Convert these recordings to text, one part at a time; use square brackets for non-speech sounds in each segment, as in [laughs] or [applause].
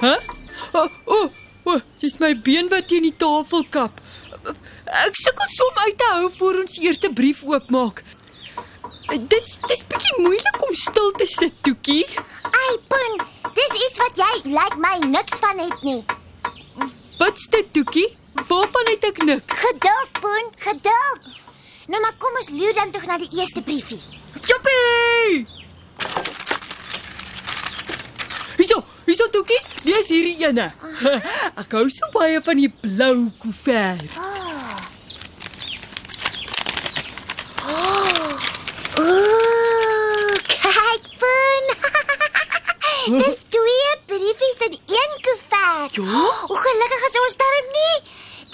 Hæ? O, o, o, dis my been wat teen die tafel kap. Ek sukkel so om uit te hou voor ons eerste brief oopmaak. Dis dis bietjie moeilik om stil te sit, Toekie. Ai, Poen, dis iets wat jy lyk like my niks van het nie. Wat's dit, Toekie? Waarvan het ek niks? Geduld, Poen, geduld. Nou maar kom ons loer dan tog na die eerste briefie. Joppie! Hierso, Toekie, lees hierdie ene. Ek hou so baie van die blou koevert. Ooh, kyk, Poen. [laughs] dis twee briefies in een koevert. Ja? Hoe gelukkig is ons darm nie.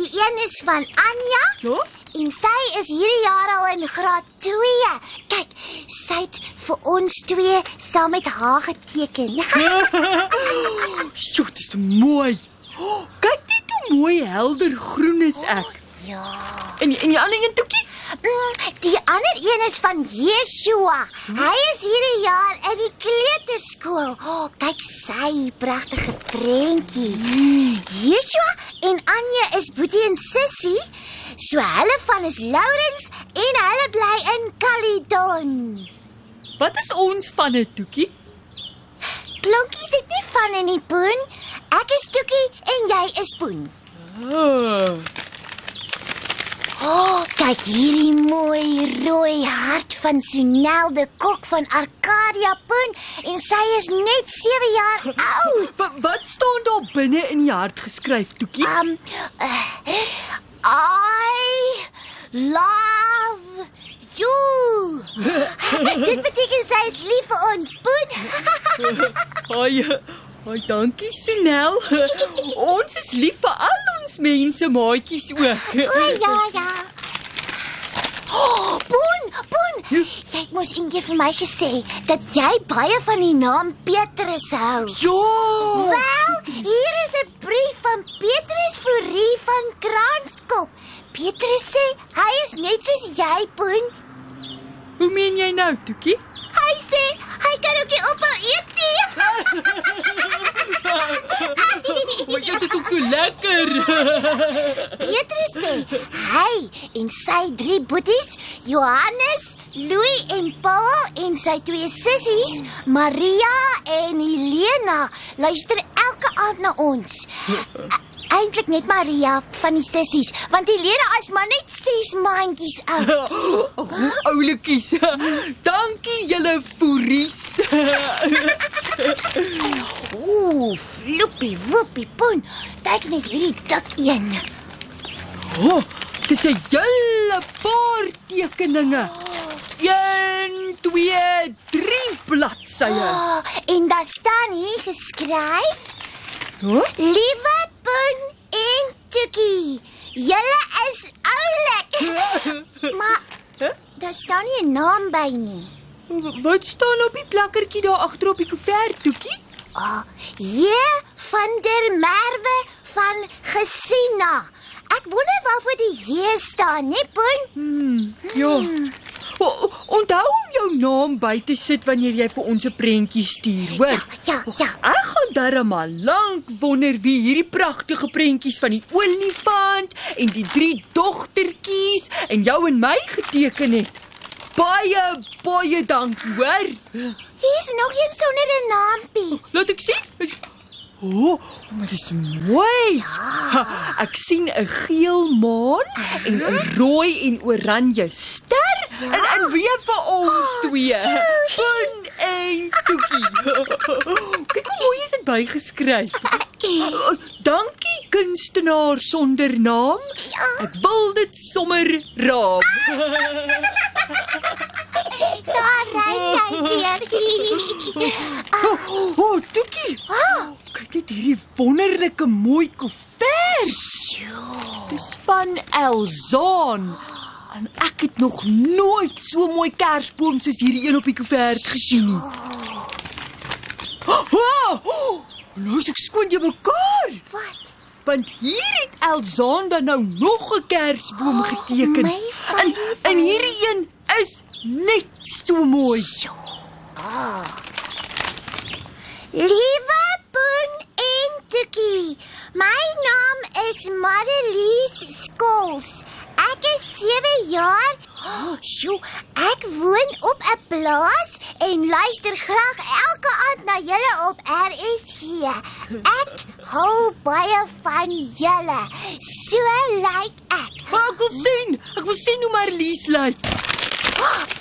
Die een is van Anja. Ja? En sy is hierdie jaar al in graad 2. Kyk, sy het vir ons twee saam met haar geteken. [laughs] Sjoe, dis mooi. Oh, kyk net hoe mooi helder groen is ek. ja. En en die ander een Toekie? Mm, die ander een is van Yeshua. Hy is hierdie jaar in die kleuterskool. Oh, kyk sy pragtige prentjie. Yeshua en Anje is boetie en sussie. So hulle van is Lourens en hulle bly in Caledon. Wat is ons van 'n Toekie? Klonkies het nie van in die poen. Ek is Toekie en jy is Poen. Oh. Kyk hierdie mooi rooi hart van Sonel de Kok van Arcadia Poen en sy is net 7 jaar oud. [laughs] Wat, wat staan daar binne in die hart geskryf, Toekie? Um uh, I love you. [laughs] Dit beteken sy is lief vir ons, Poen. [laughs] Ai, ai, dankie Sonel. ons is lief vir al ons mense maatjies ook. O ja ja. Oh, Poen, Poen. Jy het mos eendag vir my gesê dat jy baie van die naam Petrus hou. Ja. Wel, hier is 'n brief van Petrus Fourie van Kranskop. Petrus sê hy is net soos jy, Poen. Hoe meen jy nou, Toekie? Hy sê hy kan ook nie ophou eet nie. Maar jy is ook so lekker. Petrus sê hy en sy drie boeties, Johannes, Louis en Paul en sy twee sissies, Maria en Helena, luister elke aand na ons. Eintlik net Maria van die sissies, want Helena is maar net 6 maandjies oud. [gasps] Oulikies. [laughs] Dankie julle foeries. Ooh, floppy woppie poen. Kyk net hierdie dik een. Oh, dis 'n hele paar tekeninge. 1 2 3 bladsye. Oh, en daar staan hier geskryf: Huh? Liewe Poen en Tukkie, julle is oulik. [laughs] maar daar staan nie 'n naam by nie. Wat staan op die plakkertjie daar agter op die koevert, Toekie? Ah, oh, J van der Merwe van Gesina. Ek wonder waarvoor die J staan, nee Poen? Hmm, ja. O, onthou om jou naam by te sit wanneer jy vir ons 'n prentjie stuur, hoor? Ja, ja, ja. Ek gaan darm al lank wonder wie hierdie pragtige prentjies van die olifant en die drie dogtertjies en jou en my geteken het. Baie baie dankie, hoor. Hier's nog een sonder 'n naampie. Laat ek sien. O, oh, maar dit is mooi. Ha, ek sien 'n geel maan en 'n rooi en oranje ster ja. en en weer vir ons twee. Fun en Toekie. [laughs] Kyk hoe mooi is dit bygeskryf. Dankie kunstenaar sonder naam. Ek wil dit sommer raam. [laughs] Daar ry jy weer. O, oh, Toekie. Kyk net hierdie wonderlike mooi koevert. Dis van Elzaan. En ek het nog nooit so mooi kersboom soos hierdie een op die koevert gesien nie. Oh, nou is ek skoon jy mekaar. Wat? Want hier het Elzaan dan nou nog 'n kersboom geteken. my en, en hierdie een is net so mooi. Liewe Poen en Tukkie. My naam is Marlies Skols. Ek is 7 jaar. Oh, sjoe, ek woon op 'n plaas en luister graag elke aand na julle op RSG. Ek hou baie van julle. So lyk like ek. Maar ek wil sien, ek wil sien hoe Marlies lyk. Oh,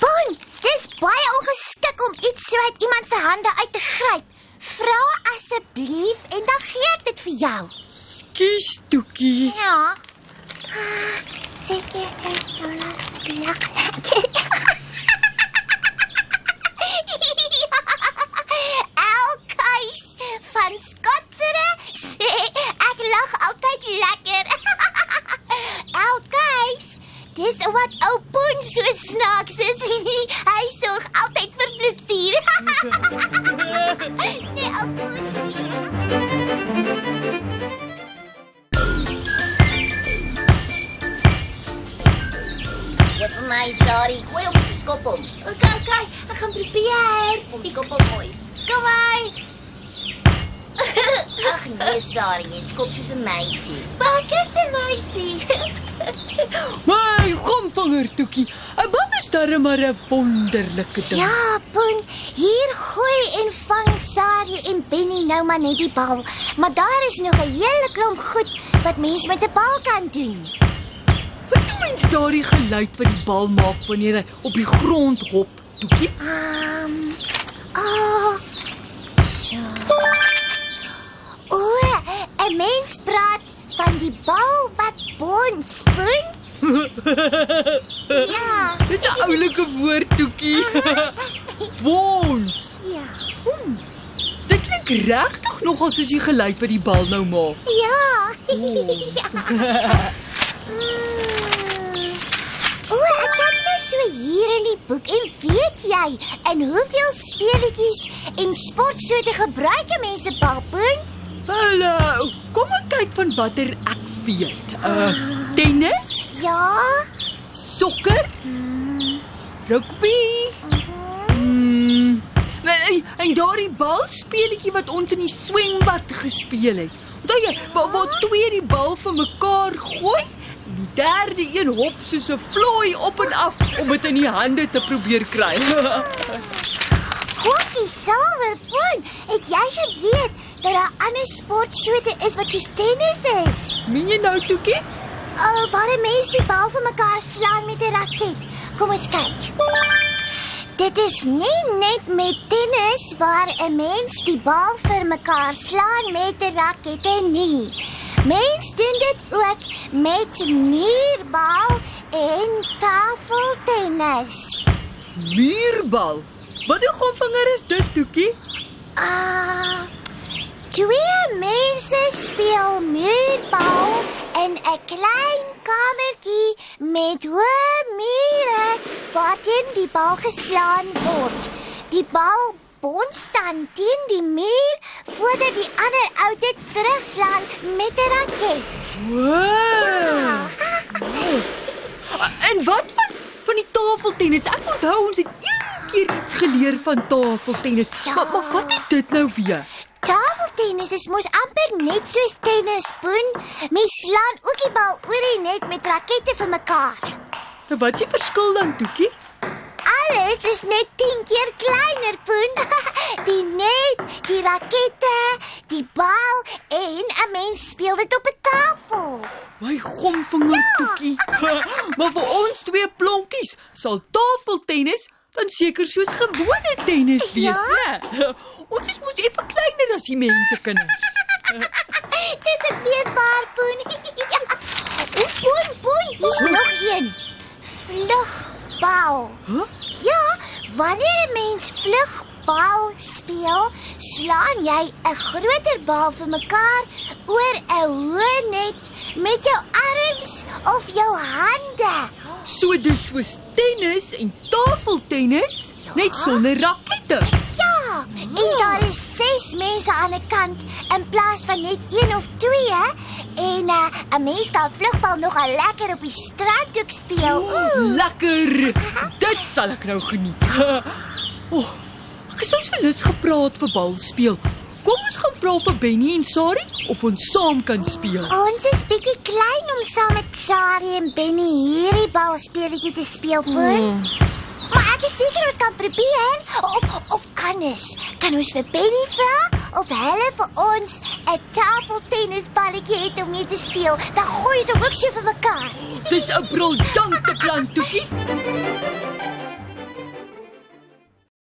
Bon, dis baie ongeskik om iets so uit iemand se hande uit te gryp. Vra asseblief en dan gee ek dit vir jou. Kies Toekie. Ja. Seker ek dan lag. [laughs] dis wat ou Poen so snaaks is. [laughs] Hy sorg altyd vir plesier. [laughs] nee, ou Poen. Wat vir my, sorry. Gooi hom se skop hom. Okay, okay, ek gaan probeer. Kom skop hom mooi. Kom hy. Ag nee, sorry. Jy skop soos 'n meisie. Wat is 'n meisie? [laughs] My gomvanger Toekie. 'n Bal is darem maar 'n wonderlike ding. Ja, Poen, hier gooi en vang Sari en Benny nou maar net die bal. Maar daar is nog 'n hele klomp goed wat mens met 'n bal kan doen. Wat doen mens daardie geluid wat die bal maak wanneer hy op die grond hop, Toekie? Ehm. Um, oh. So. O, 'n mens praat van die bal wat bons, Poen. ja. Dis 'n oulike woord, Toekie. [laughs] Bons. Ja. Dit klink regtig nogal soos die geluid wat die bal nou maak. Ja. ja. [laughs] O, ek kyk nou so hier in die boek en weet jy in hoeveel speletjies en sportsoorte gebruik 'n mens balpoen? Hallo, kom ek kyk van watter ek weet. Uh tennis, Ja. sokker, rugby. Mm, en, en daardie balspeletjie wat ons in die swembad gespeel het. Onthou jy, waar, waar twee die bal vir mekaar gooi en die derde een hop soos 'n vlooi op en af om dit in die hande te probeer kry. [laughs] Kokkie Silverpoon, het jy geweet dat daar ander sportsoorte is wat soos tennis is? Meen jy nou toekie? Oh, waar 'n mens die bal vir mekaar slaan met 'n raket. Kom ons kyk. Dit is nie net met tennis waar 'n mens die bal vir mekaar slaan met 'n raket nie. Mens doen dit ook met muurbal en tafeltennis. Muurbal. Wat 'n gomvinger is dit toekie? Ah, twee mense speel muurbal in 'n klein kamertjie met hoë mure waarin die bal geslaan word. Die bal bons dan teen die muur voordat die ander ou dit terugslaan met 'n raket. Wow. [laughs] En wat van van die tafeltennis? Ek onthou ons het een keer iets geleer van tafeltennis. Ja. Maar, maar wat is dit nou weer? Tafeltennis is mos amper net soos tennis, Boen. Mens slaan ook die bal oor die net met rakette vir mekaar. Nou wat is die verskil dan, Toekie? Alles is net 10 keer kleiner, Boen. [laughs] Die net, die rakette, die bal en 'n mens speel dit op 'n tafel. My gomvinger ja. Toekie. [laughs] maar vir ons twee plonkies sal tafeltennis dan seker soos gewone tennis wees, Ja. né? Ons is mos effe kleiner as die mense kinders. [laughs] Dis 'n weerbaar, Boen. O, Boen, Boen, hier's nog een. Vlugbal. Huh? Ja, wanneer 'n mens vlugbal speel, slaan jy 'n groter bal vir mekaar oor 'n hoë net met jou arms of jou hande. So dis soos tennis en tafeltennis, ja. net sonder rakette. Ja, en daar is 6 mense aan 'n kant in plaas van net 1 of 2 en uh, 'n mens kan vlugbal nogal lekker op die strand ook speel. Ooh. Lekker. Dit sal ek nou geniet. O, [laughs] oh, ek is nou so lus gepraat vir bal speel. Kom ons gaan vra vir Benny en Sari of ons saam kan speel. Ons is bietjie klein om saam met Sari en Benny hierdie balspeletjie te speel, Poen. Hmm. Maar ek is seker ons kan probeer. Of of kan ons? Kan ons vir Benny vra of hulle vir ons 'n tafeltennisballetjie het om mee te speel? Dan gooi ons hom ook so vir mekaar. Dis 'n briljante plan, Toekie.